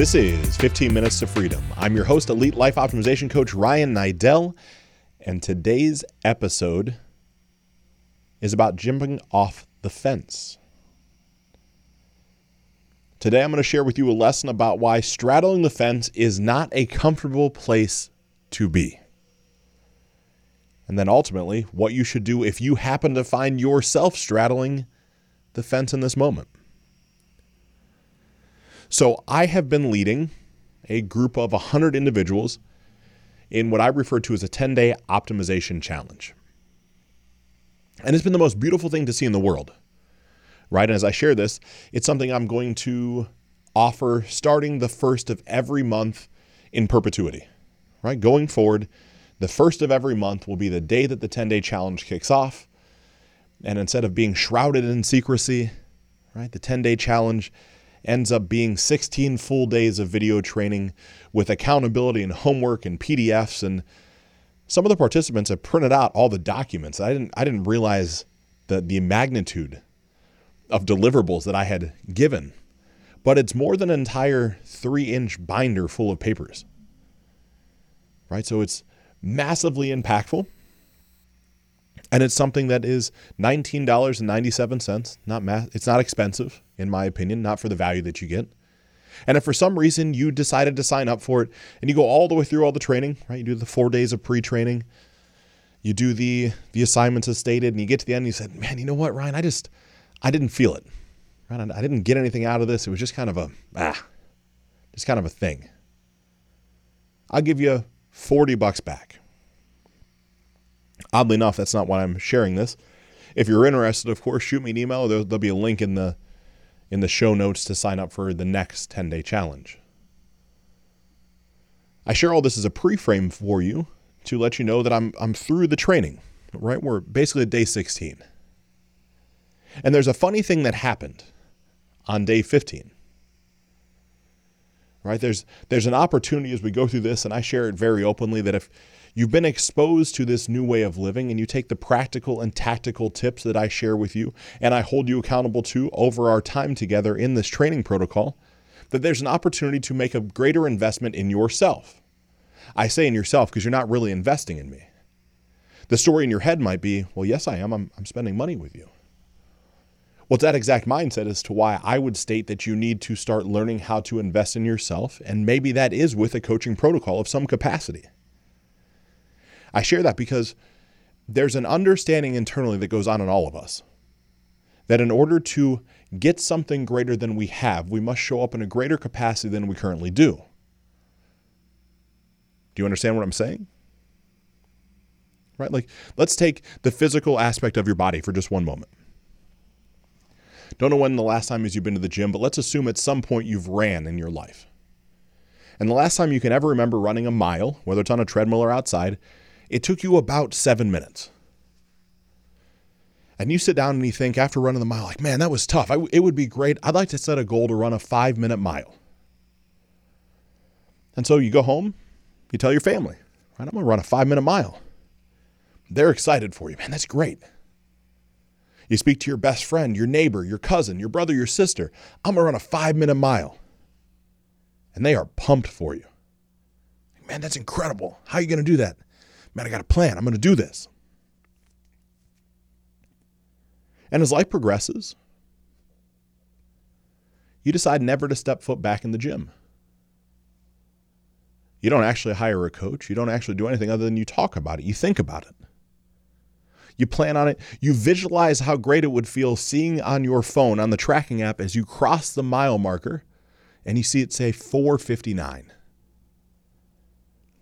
This is 15 Minutes to Freedom. I'm your host, Elite Life Optimization Coach Ryan Niddel, and today's episode is about jumping off the fence. Today, I'm going to share with you a lesson about why straddling the fence is not a comfortable place to be. And then ultimately, what you should do if you happen to find yourself straddling the fence in this moment. So I have been leading a group of 100 individuals in what I refer to as a 10 day optimization challenge. And it's been the most beautiful thing to see in the world, right? And as I share this, it's something I'm going to offer starting the first of every month in perpetuity, right? Going forward, the first of every month will be the day that the 10 day challenge kicks off. And instead of being shrouded in secrecy, right, the 10 day challenge ends up being 16 full days of video training with accountability and homework and PDFs and some of the participants have printed out all the documents. I didn't I didn't realize the the magnitude of deliverables that I had given. But it's more than an entire 3-inch binder full of papers. Right? So it's massively impactful. And it's something that is $19.97. Not math, it's not expensive in my opinion, not for the value that you get. And if for some reason you decided to sign up for it and you go all the way through all the training, right? You do the 4 days of pre-training, you do the the assignments as stated and you get to the end and you said, "Man, you know what, Ryan, I just I didn't feel it. Right? I didn't get anything out of this. It was just kind of a ah, just kind of a thing." I'll give you 40 bucks back. Oddly enough, that's not why I'm sharing this. If you're interested, of course, shoot me an email. There'll, there'll be a link in the in the show notes to sign up for the next 10 day challenge. I share all this as a pre-frame for you to let you know that I'm I'm through the training, right? We're basically day 16. And there's a funny thing that happened on day 15. Right? There's there's an opportunity as we go through this and I share it very openly that if You've been exposed to this new way of living, and you take the practical and tactical tips that I share with you and I hold you accountable to over our time together in this training protocol, that there's an opportunity to make a greater investment in yourself. I say in yourself because you're not really investing in me. The story in your head might be, well, yes, I am. I'm, I'm spending money with you. Well, it's that exact mindset as to why I would state that you need to start learning how to invest in yourself. And maybe that is with a coaching protocol of some capacity. I share that because there's an understanding internally that goes on in all of us that in order to get something greater than we have, we must show up in a greater capacity than we currently do. Do you understand what I'm saying? Right? Like, let's take the physical aspect of your body for just one moment. Don't know when the last time is you've been to the gym, but let's assume at some point you've ran in your life. And the last time you can ever remember running a mile, whether it's on a treadmill or outside, it took you about seven minutes. And you sit down and you think after running the mile, like, man, that was tough. I, it would be great. I'd like to set a goal to run a five minute mile. And so you go home, you tell your family, right, I'm going to run a five minute mile. They're excited for you. Man, that's great. You speak to your best friend, your neighbor, your cousin, your brother, your sister. I'm going to run a five minute mile. And they are pumped for you. Man, that's incredible. How are you going to do that? Man, I got a plan. I'm going to do this. And as life progresses, you decide never to step foot back in the gym. You don't actually hire a coach. You don't actually do anything other than you talk about it. You think about it. You plan on it. You visualize how great it would feel seeing on your phone on the tracking app as you cross the mile marker and you see it say 459.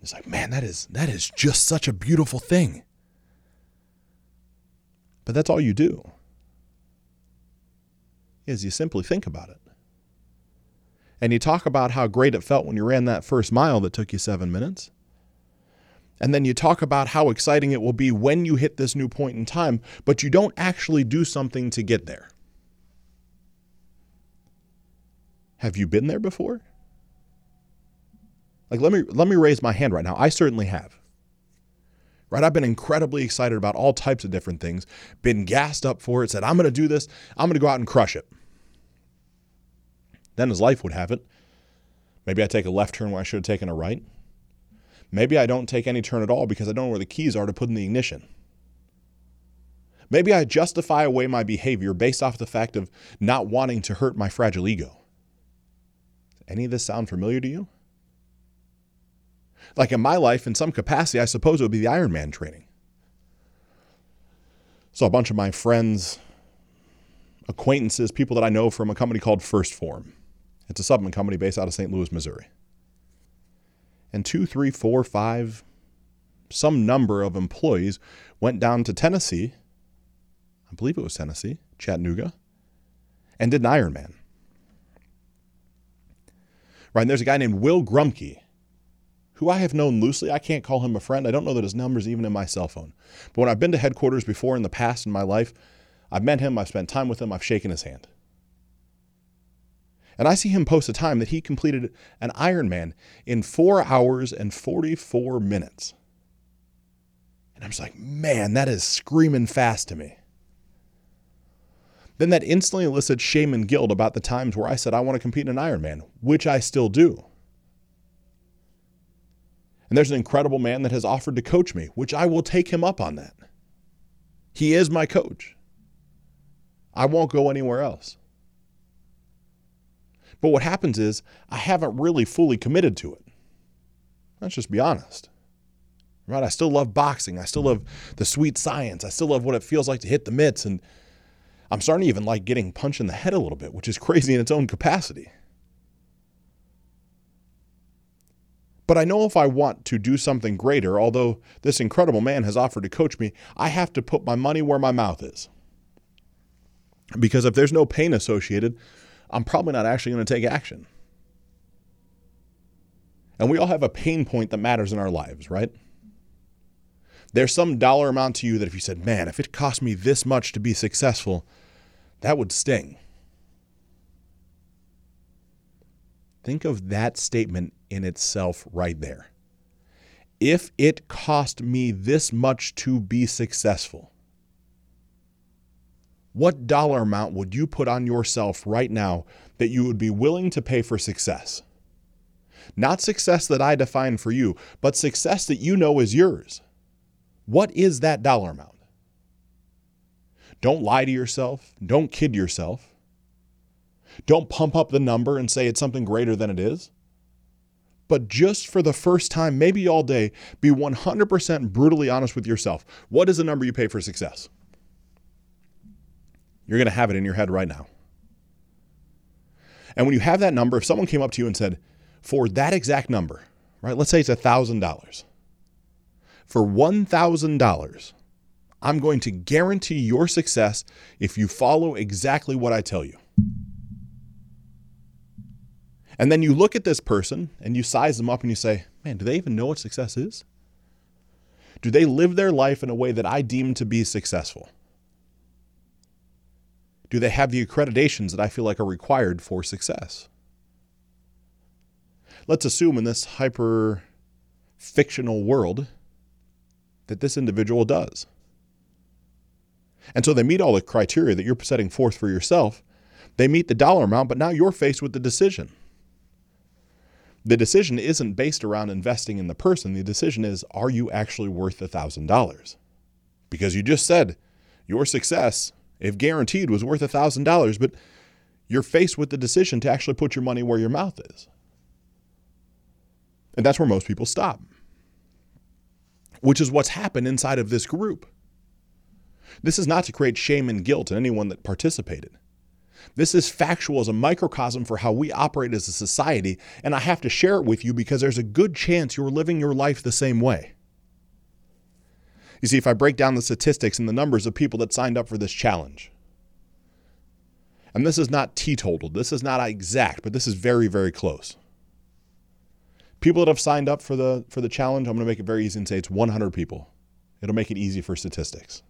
It's like, man, that is that is just such a beautiful thing. But that's all you do. Is you simply think about it. And you talk about how great it felt when you ran that first mile that took you 7 minutes. And then you talk about how exciting it will be when you hit this new point in time, but you don't actually do something to get there. Have you been there before? Like let me let me raise my hand right now. I certainly have. Right? I've been incredibly excited about all types of different things, been gassed up for it, said, I'm going to do this, I'm going to go out and crush it. Then, as life would have it, Maybe I take a left turn when I should have taken a right. Maybe I don't take any turn at all because I don't know where the keys are to put in the ignition. Maybe I justify away my behavior based off the fact of not wanting to hurt my fragile ego. Any of this sound familiar to you? Like in my life, in some capacity, I suppose it would be the Ironman training. So a bunch of my friends, acquaintances, people that I know from a company called 1st Phorm. It's a supplement company based out of St. Louis, Missouri. And two, three, four, five, some number of employees went down to Tennessee, I believe it was Tennessee, Chattanooga, and did an Ironman. Right, and there's a guy named Will Grumke, who I have known loosely. I can't call him a friend. I don't know that his number's even in my cell phone. But when I've been to headquarters before in the past in my life, I've met him, I've spent time with him, I've shaken his hand. And I see him post a time that he completed an Ironman in four hours and 44 minutes. And I'm just like, man, that is screaming fast to me. Then that instantly elicits shame and guilt about the times where I said I want to compete in an Ironman, which I still do. And there's an incredible man that has offered to coach me, which I will take him up on that. He is my coach. I won't go anywhere else. But what happens is I haven't really fully committed to it. Let's just be honest. Right? I still love boxing. I still love the sweet science. I still love what it feels like to hit the mitts. And I'm starting to even like getting punched in the head a little bit, which is crazy in its own capacity. But I know if I want to do something greater, although this incredible man has offered to coach me, I have to put my money where my mouth is. Because if there's no pain associated, I'm probably not actually going to take action. And we all have a pain point that matters in our lives, right? There's some dollar amount to you that if you said, man, if it cost me this much to be successful, that would sting. Think of that statement in itself right there. If it cost me this much to be successful, what dollar amount would you put on yourself right now that you would be willing to pay for success? Not success that I define for you, but success that you know is yours. What is that dollar amount? Don't lie to yourself. Don't kid yourself. Don't pump up the number and say it's something greater than it is. But just for the first time, maybe all day, be 100% brutally honest with yourself. What is the number you pay for success? You're going to have it in your head right now. And when you have that number, if someone came up to you and said, for that exact number, right, let's say it's $1,000, for $1,000, I'm going to guarantee your success if you follow exactly what I tell you. And then you look at this person and you size them up and you say, man, do they even know what success is? Do they live their life in a way that I deem to be successful? Do they have the accreditations that I feel like are required for success? Let's assume in this hyper fictional world that this individual does. And so they meet all the criteria that you're setting forth for yourself. They meet the dollar amount, but now you're faced with the decision. The decision isn't based around investing in the person. The decision is, are you actually worth $1,000? Because you just said your success, if guaranteed, was worth $1,000, but you're faced with the decision to actually put your money where your mouth is. And that's where most people stop, which is what's happened inside of this group. This is not to create shame and guilt in anyone that participated. This is factual as a microcosm for how we operate as a society, and I have to share it with you because there's a good chance you're living your life the same way. You see, if I break down the statistics and the numbers of people that signed up for this challenge, and this is not teetotal, this is not exact, but this is very, very close. People that have signed up for the for the challenge, I'm going to make it very easy and say it's 100 people. It'll make it easy for statistics.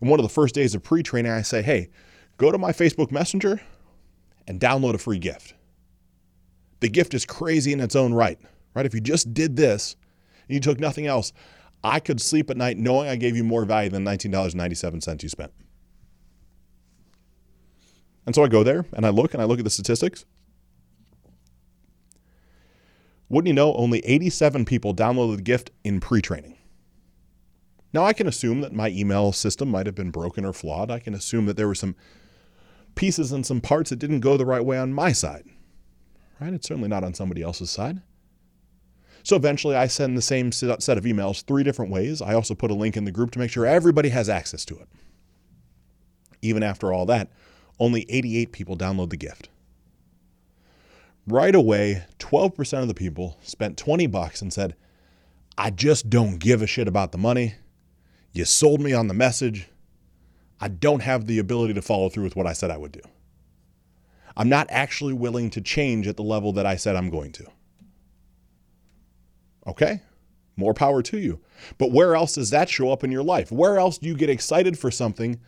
And one of the first days of pre-training, I say, "Hey, go to my Facebook Messenger and download a free gift. The gift is crazy in its own right, right? If you just did this and you took nothing else, I could sleep at night knowing I gave you more value than $19.97 you spent. And so I go there and I look and I look at the statistics. Wouldn't you know, only 87 people downloaded the gift in pre training. Now, I can assume that my email system might have been broken or flawed. I can assume that there were some pieces and some parts that didn't go the right way on my side. Right? It's certainly not on somebody else's side. So eventually, I send the same set of emails three different ways. I also put a link in the group to make sure everybody has access to it. Even after all that, only 88 people download the gift. Right away, 12% of the people spent 20 bucks and said, I just don't give a shit about the money. You sold me on the message. I don't have the ability to follow through with what I said I would do. I'm not actually willing to change at the level that I said I'm going to. Okay, more power to you. But where else does that show up in your life? Where else do you get excited for something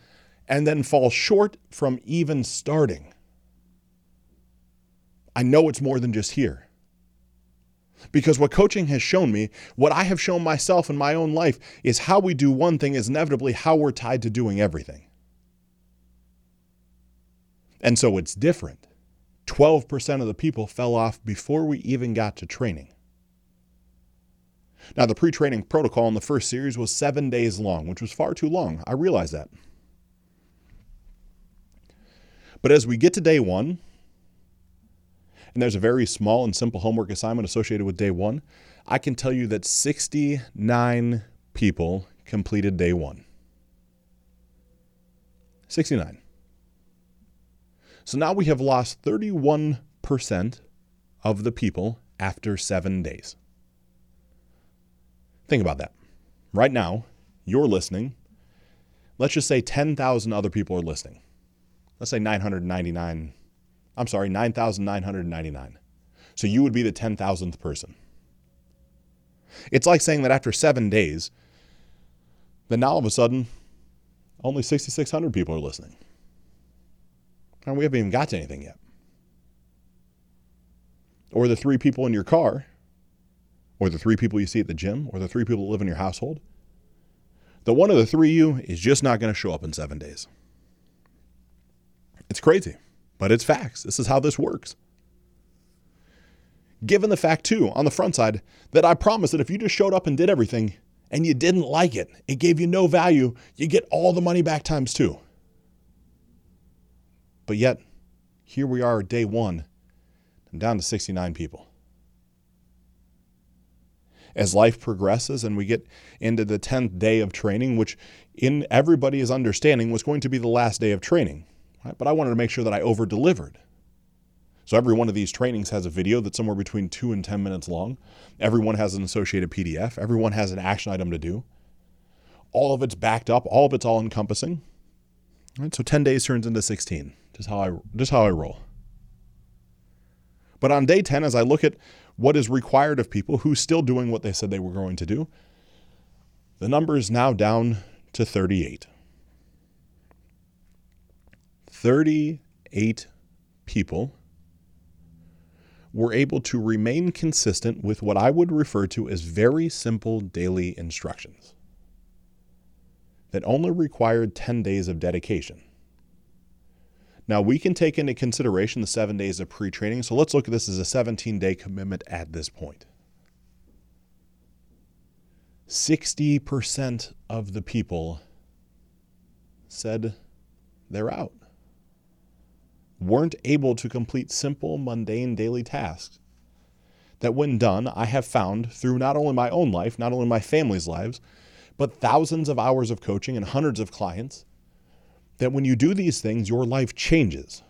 and then fall short from even starting? I know it's more than just here. Because what coaching has shown me, what I have shown myself in my own life, is how we do one thing is inevitably how we're tied to doing everything. And so it's different. 12% of the people fell off before we even got to training. Now, the pre training protocol in the first series was seven days long, which was far too long. I realize that. But as we get to day one, and there's a very small and simple homework assignment associated with day one, I can tell you that 69 people completed day one. 69. So now we have lost 31% of the people after seven days. Think about that. Right now, you're listening. Let's just say 10,000 other people are listening. Let's say 999. I'm sorry, 9,999. So you would be the 10,000th person. It's like saying that after seven days, then now all of a sudden, only 6,600 people are listening. And we haven't even got to anything yet. Or the three people in your car, or the three people you see at the gym, or the three people that live in your household. The one of the three you is just not going to show up in seven days. It's crazy, but it's facts. This is how this works. Given the fact, too, on the front side, that I promise that if you just showed up and did everything and you didn't like it, it gave you no value, you get all the money back times two. But yet, here we are, day one, down to 69 people. As life progresses and we get into the 10th day of training, which in everybody's understanding was going to be the last day of training, right? but I wanted to make sure that I over delivered. So every one of these trainings has a video that's somewhere between two and 10 minutes long. Everyone has an associated PDF. Everyone has an action item to do. All of it's backed up. All of it's all encompassing. Right, so 10 days turns into 16. Just how I just how I roll. But on day 10 as I look at what is required of people who's still doing what they said they were going to do, the number is now down to 38. 38 people were able to remain consistent with what I would refer to as very simple daily instructions that only required 10 days of dedication. Now, we can take into consideration the seven days of pre training, so let's look at this as a 17 day commitment at this point. 60% of the people said they're out, weren't able to complete simple, mundane daily tasks. That, when done, I have found through not only my own life, not only my family's lives, but thousands of hours of coaching and hundreds of clients that when you do these things, your life changes.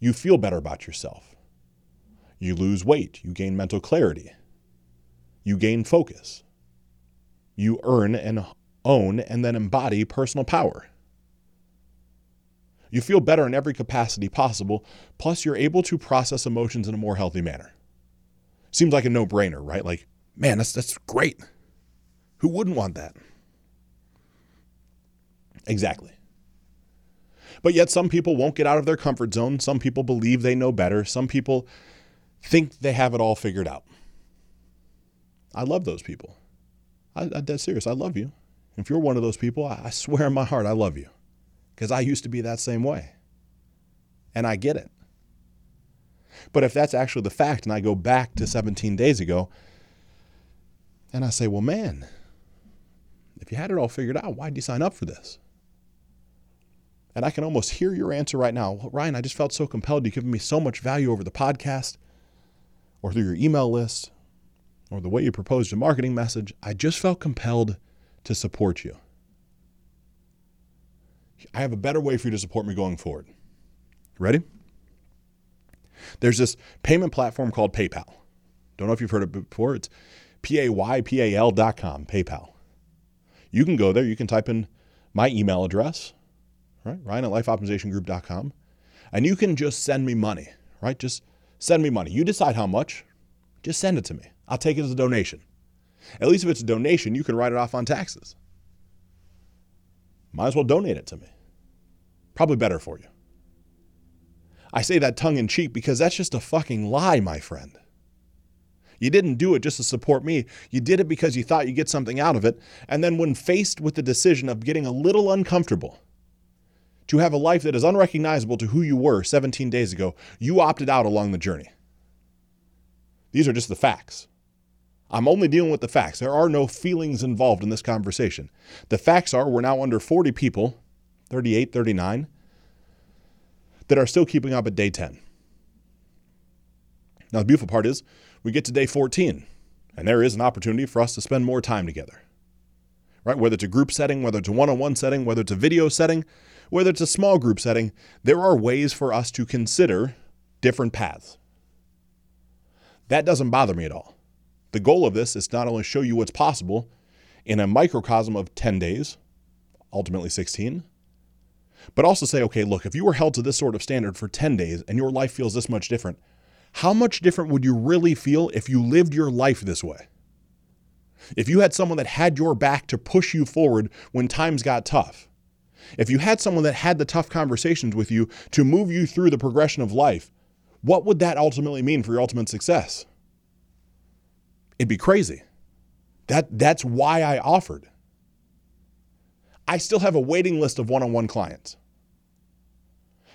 You feel better about yourself. You lose weight. You gain mental clarity. You gain focus. You earn and own and then embody personal power. You feel better in every capacity possible, plus, you're able to process emotions in a more healthy manner. Seems like a no brainer, right? Like, man, that's, that's great. Who wouldn't want that? Exactly. But yet, some people won't get out of their comfort zone. Some people believe they know better. Some people think they have it all figured out. I love those people. I, am dead serious. I love you. If you're one of those people, I, I swear in my heart, I love you. Because I used to be that same way. And I get it. But if that's actually the fact, and I go back to 17 days ago, and I say, well, man, if you had it all figured out, why'd you sign up for this? And I can almost hear your answer right now. Well, Ryan, I just felt so compelled. You've given me so much value over the podcast or through your email list or the way you proposed a marketing message. I just felt compelled to support you. I have a better way for you to support me going forward. Ready? There's this payment platform called PayPal. Don't know if you've heard it before. It's P A Y P A L dot com, PayPal. You can go there. You can type in my email address, right? Ryan at lifeoptimizationgroup.com. And you can just send me money, right? Just send me money. You decide how much. Just send it to me. I'll take it as a donation. At least if it's a donation, you can write it off on taxes. Might as well donate it to me. Probably better for you. I say that tongue in cheek because that's just a fucking lie, my friend. You didn't do it just to support me. You did it because you thought you'd get something out of it. And then, when faced with the decision of getting a little uncomfortable, to have a life that is unrecognizable to who you were 17 days ago, you opted out along the journey. These are just the facts. I'm only dealing with the facts. There are no feelings involved in this conversation. The facts are we're now under 40 people, 38, 39, that are still keeping up at day 10. Now, the beautiful part is we get to day 14, and there is an opportunity for us to spend more time together. Right? Whether it's a group setting, whether it's a one on one setting, whether it's a video setting, whether it's a small group setting, there are ways for us to consider different paths. That doesn't bother me at all. The goal of this is not only show you what's possible in a microcosm of 10 days, ultimately 16, but also say, okay, look, if you were held to this sort of standard for 10 days and your life feels this much different, how much different would you really feel if you lived your life this way? If you had someone that had your back to push you forward when times got tough, if you had someone that had the tough conversations with you to move you through the progression of life, what would that ultimately mean for your ultimate success? It'd be crazy. That, that's why I offered. I still have a waiting list of one on one clients.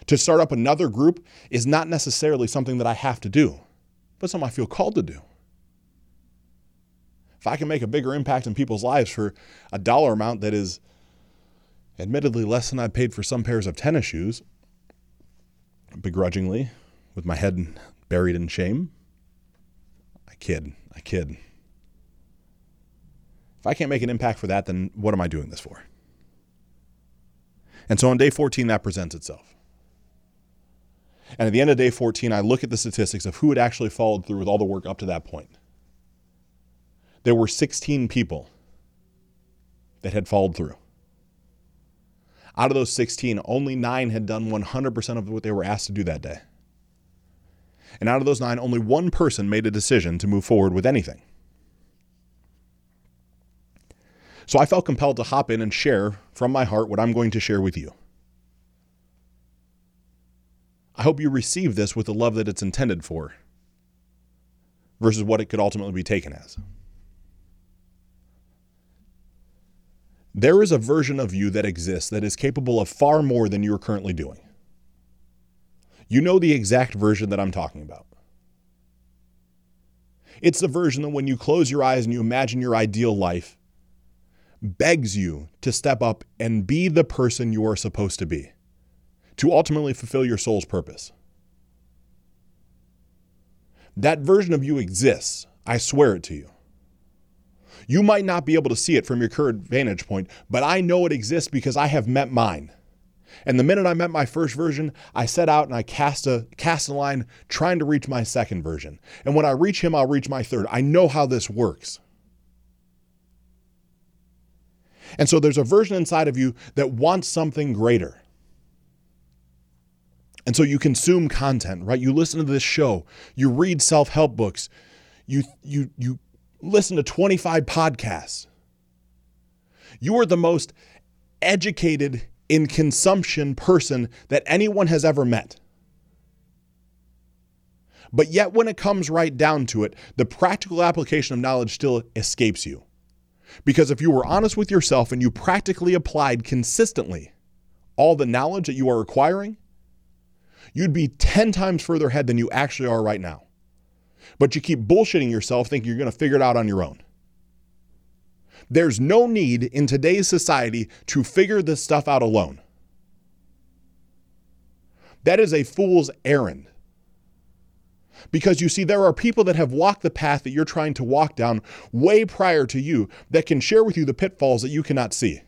To start up another group is not necessarily something that I have to do, but something I feel called to do. If I can make a bigger impact in people's lives for a dollar amount that is admittedly less than I paid for some pairs of tennis shoes, begrudgingly, with my head buried in shame, I kid. I kid. If I can't make an impact for that, then what am I doing this for? And so on day 14, that presents itself. And at the end of day 14, I look at the statistics of who had actually followed through with all the work up to that point. There were 16 people that had followed through. Out of those 16, only nine had done 100% of what they were asked to do that day. And out of those nine, only one person made a decision to move forward with anything. So I felt compelled to hop in and share from my heart what I'm going to share with you. I hope you receive this with the love that it's intended for versus what it could ultimately be taken as. There is a version of you that exists that is capable of far more than you're currently doing. You know the exact version that I'm talking about. It's the version that when you close your eyes and you imagine your ideal life, begs you to step up and be the person you are supposed to be, to ultimately fulfill your soul's purpose. That version of you exists. I swear it to you. You might not be able to see it from your current vantage point, but I know it exists because I have met mine. And the minute I met my first version, I set out and I cast a cast a line trying to reach my second version. And when I reach him, I'll reach my third. I know how this works. And so there's a version inside of you that wants something greater. And so you consume content, right? You listen to this show, you read self-help books, you you you listen to 25 podcasts. You are the most educated in consumption person that anyone has ever met. But yet, when it comes right down to it, the practical application of knowledge still escapes you. Because if you were honest with yourself and you practically applied consistently all the knowledge that you are acquiring, you'd be 10 times further ahead than you actually are right now. But you keep bullshitting yourself thinking you're going to figure it out on your own. There's no need in today's society to figure this stuff out alone. That is a fool's errand. Because you see, there are people that have walked the path that you're trying to walk down way prior to you that can share with you the pitfalls that you cannot see.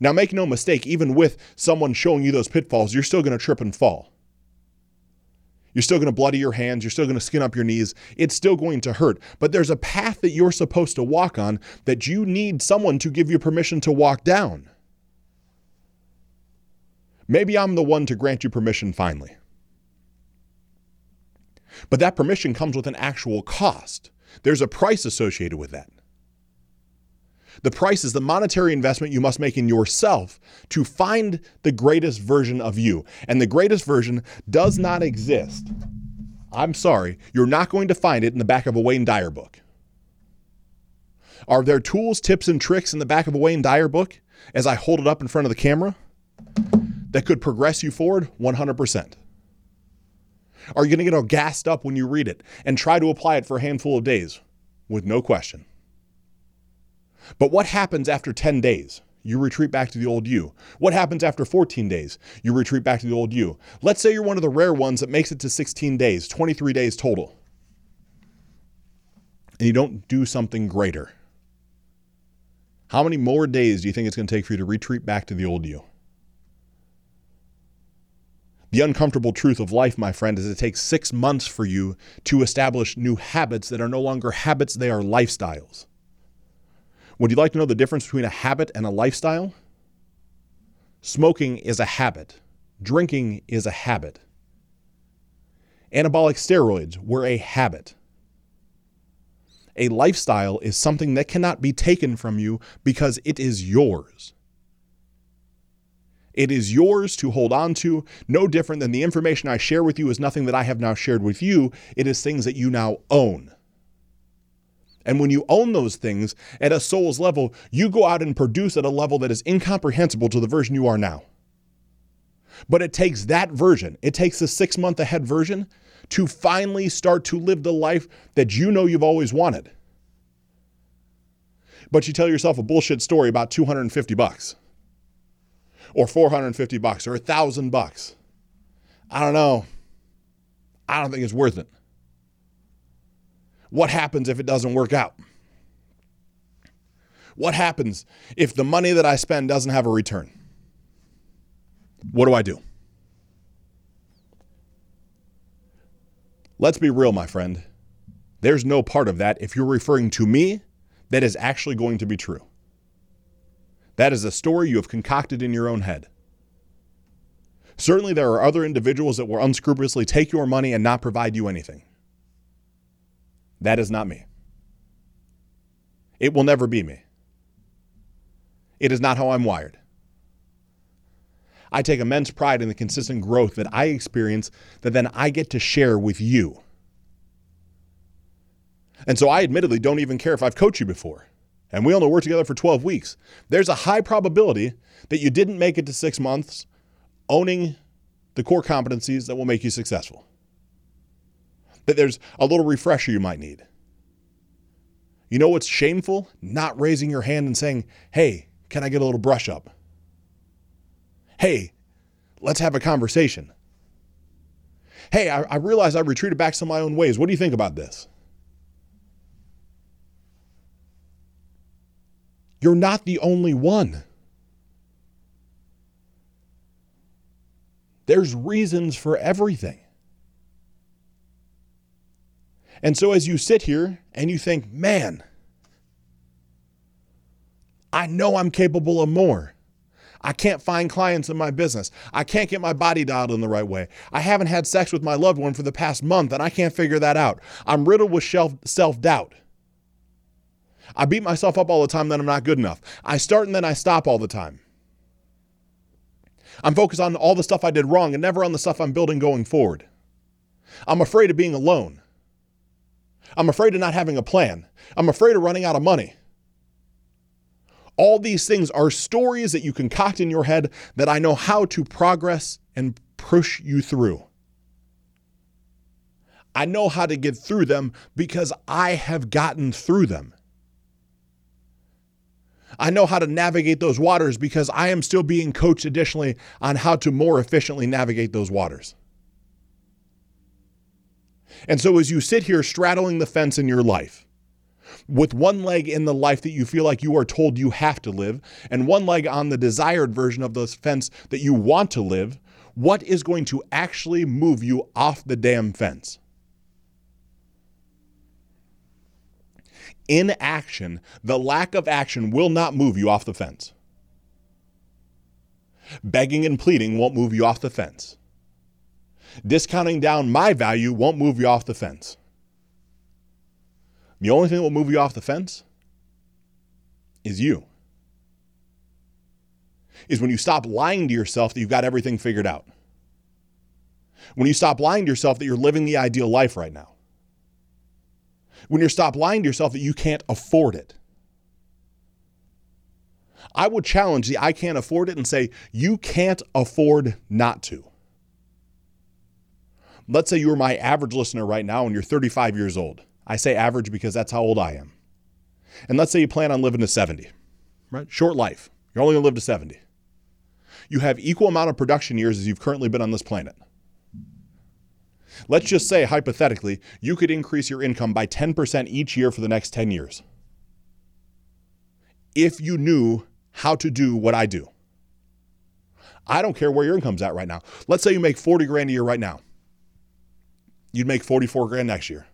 Now, make no mistake, even with someone showing you those pitfalls, you're still going to trip and fall. You're still going to bloody your hands. You're still going to skin up your knees. It's still going to hurt. But there's a path that you're supposed to walk on that you need someone to give you permission to walk down. Maybe I'm the one to grant you permission finally. But that permission comes with an actual cost. There's a price associated with that. The price is the monetary investment you must make in yourself to find the greatest version of you. And the greatest version does not exist. I'm sorry, you're not going to find it in the back of a Wayne Dyer book. Are there tools, tips, and tricks in the back of a Wayne Dyer book as I hold it up in front of the camera that could progress you forward? 100%. Are you going to get all gassed up when you read it and try to apply it for a handful of days? With no question. But what happens after 10 days? You retreat back to the old you. What happens after 14 days? You retreat back to the old you. Let's say you're one of the rare ones that makes it to 16 days, 23 days total, and you don't do something greater. How many more days do you think it's going to take for you to retreat back to the old you? The uncomfortable truth of life, my friend, is it takes six months for you to establish new habits that are no longer habits, they are lifestyles. Would you like to know the difference between a habit and a lifestyle? Smoking is a habit, drinking is a habit. Anabolic steroids were a habit. A lifestyle is something that cannot be taken from you because it is yours. It is yours to hold on to, no different than the information I share with you is nothing that I have now shared with you. It is things that you now own. And when you own those things at a soul's level, you go out and produce at a level that is incomprehensible to the version you are now. But it takes that version, it takes the six month ahead version to finally start to live the life that you know you've always wanted. But you tell yourself a bullshit story about 250 bucks or 450 bucks or a thousand bucks. I don't know. I don't think it's worth it. What happens if it doesn't work out? What happens if the money that I spend doesn't have a return? What do I do? Let's be real, my friend. There's no part of that, if you're referring to me, that is actually going to be true. That is a story you have concocted in your own head. Certainly, there are other individuals that will unscrupulously take your money and not provide you anything. That is not me. It will never be me. It is not how I'm wired. I take immense pride in the consistent growth that I experience that then I get to share with you. And so I admittedly don't even care if I've coached you before. And we only worked together for 12 weeks. There's a high probability that you didn't make it to six months owning the core competencies that will make you successful that there's a little refresher you might need. You know what's shameful? Not raising your hand and saying, hey, can I get a little brush up? Hey, let's have a conversation. Hey, I, I realize I retreated back to my own ways. What do you think about this? You're not the only one. There's reasons for everything. And so as you sit here and you think, man, I know I'm capable of more. I can't find clients in my business. I can't get my body dialed in the right way. I haven't had sex with my loved one for the past month and I can't figure that out. I'm riddled with self doubt. I beat myself up all the time that I'm not good enough. I start and then I stop all the time. I'm focused on all the stuff I did wrong and never on the stuff I'm building going forward. I'm afraid of being alone. I'm afraid of not having a plan. I'm afraid of running out of money. All these things are stories that you concoct in your head that I know how to progress and push you through. I know how to get through them because I have gotten through them. I know how to navigate those waters because I am still being coached additionally on how to more efficiently navigate those waters. And so, as you sit here straddling the fence in your life, with one leg in the life that you feel like you are told you have to live, and one leg on the desired version of the fence that you want to live, what is going to actually move you off the damn fence? Inaction, the lack of action, will not move you off the fence. Begging and pleading won't move you off the fence. Discounting down my value won't move you off the fence. The only thing that will move you off the fence is you. Is when you stop lying to yourself that you've got everything figured out. When you stop lying to yourself that you're living the ideal life right now. When you stop lying to yourself that you can't afford it. I would challenge the I can't afford it and say, you can't afford not to. Let's say you're my average listener right now and you're 35 years old. I say average because that's how old I am. And let's say you plan on living to 70, right? Short life. You're only going to live to 70. You have equal amount of production years as you've currently been on this planet. Let's just say, hypothetically, you could increase your income by 10% each year for the next 10 years. If you knew how to do what I do. I don't care where your income's at right now. Let's say you make 40 grand a year right now. You'd make 44 grand next year.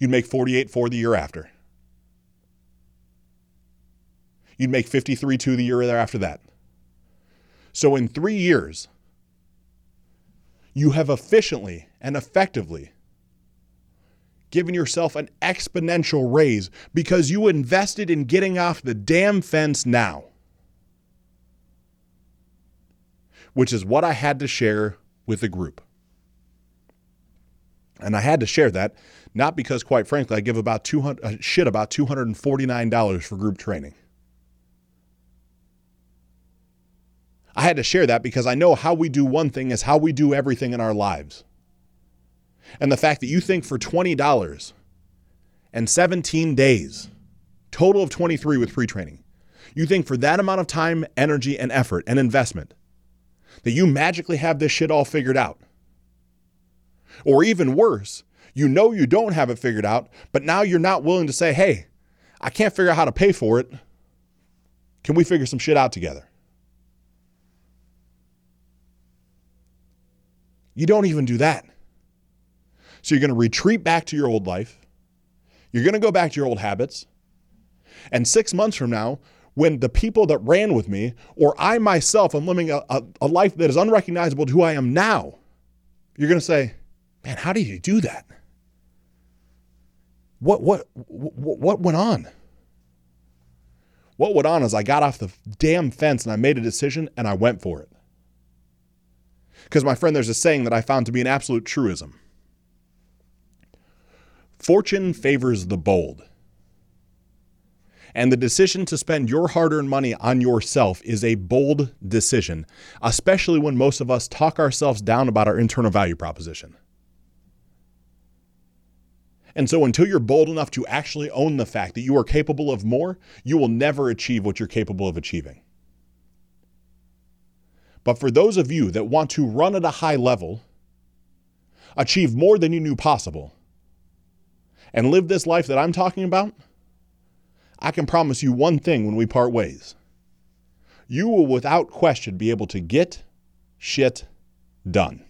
You'd make 48 for the year after. You'd make 53 two the year after that. So in three years, you have efficiently and effectively given yourself an exponential raise because you invested in getting off the damn fence now. Which is what I had to share with the group. And I had to share that not because, quite frankly, I give about 200 uh, shit about $249 for group training. I had to share that because I know how we do one thing is how we do everything in our lives. And the fact that you think for $20 and 17 days, total of 23 with pre training, you think for that amount of time, energy, and effort and investment, that you magically have this shit all figured out. Or even worse, you know you don't have it figured out, but now you're not willing to say, hey, I can't figure out how to pay for it. Can we figure some shit out together? You don't even do that. So you're going to retreat back to your old life. You're going to go back to your old habits. And six months from now, when the people that ran with me, or I myself am living a, a, a life that is unrecognizable to who I am now, you're going to say, man, how did you do that? What what what went on? What went on is I got off the damn fence and I made a decision and I went for it. Because my friend, there's a saying that I found to be an absolute truism. Fortune favors the bold. And the decision to spend your hard earned money on yourself is a bold decision, especially when most of us talk ourselves down about our internal value proposition. And so, until you're bold enough to actually own the fact that you are capable of more, you will never achieve what you're capable of achieving. But for those of you that want to run at a high level, achieve more than you knew possible, and live this life that I'm talking about, I can promise you one thing when we part ways. You will, without question, be able to get shit done.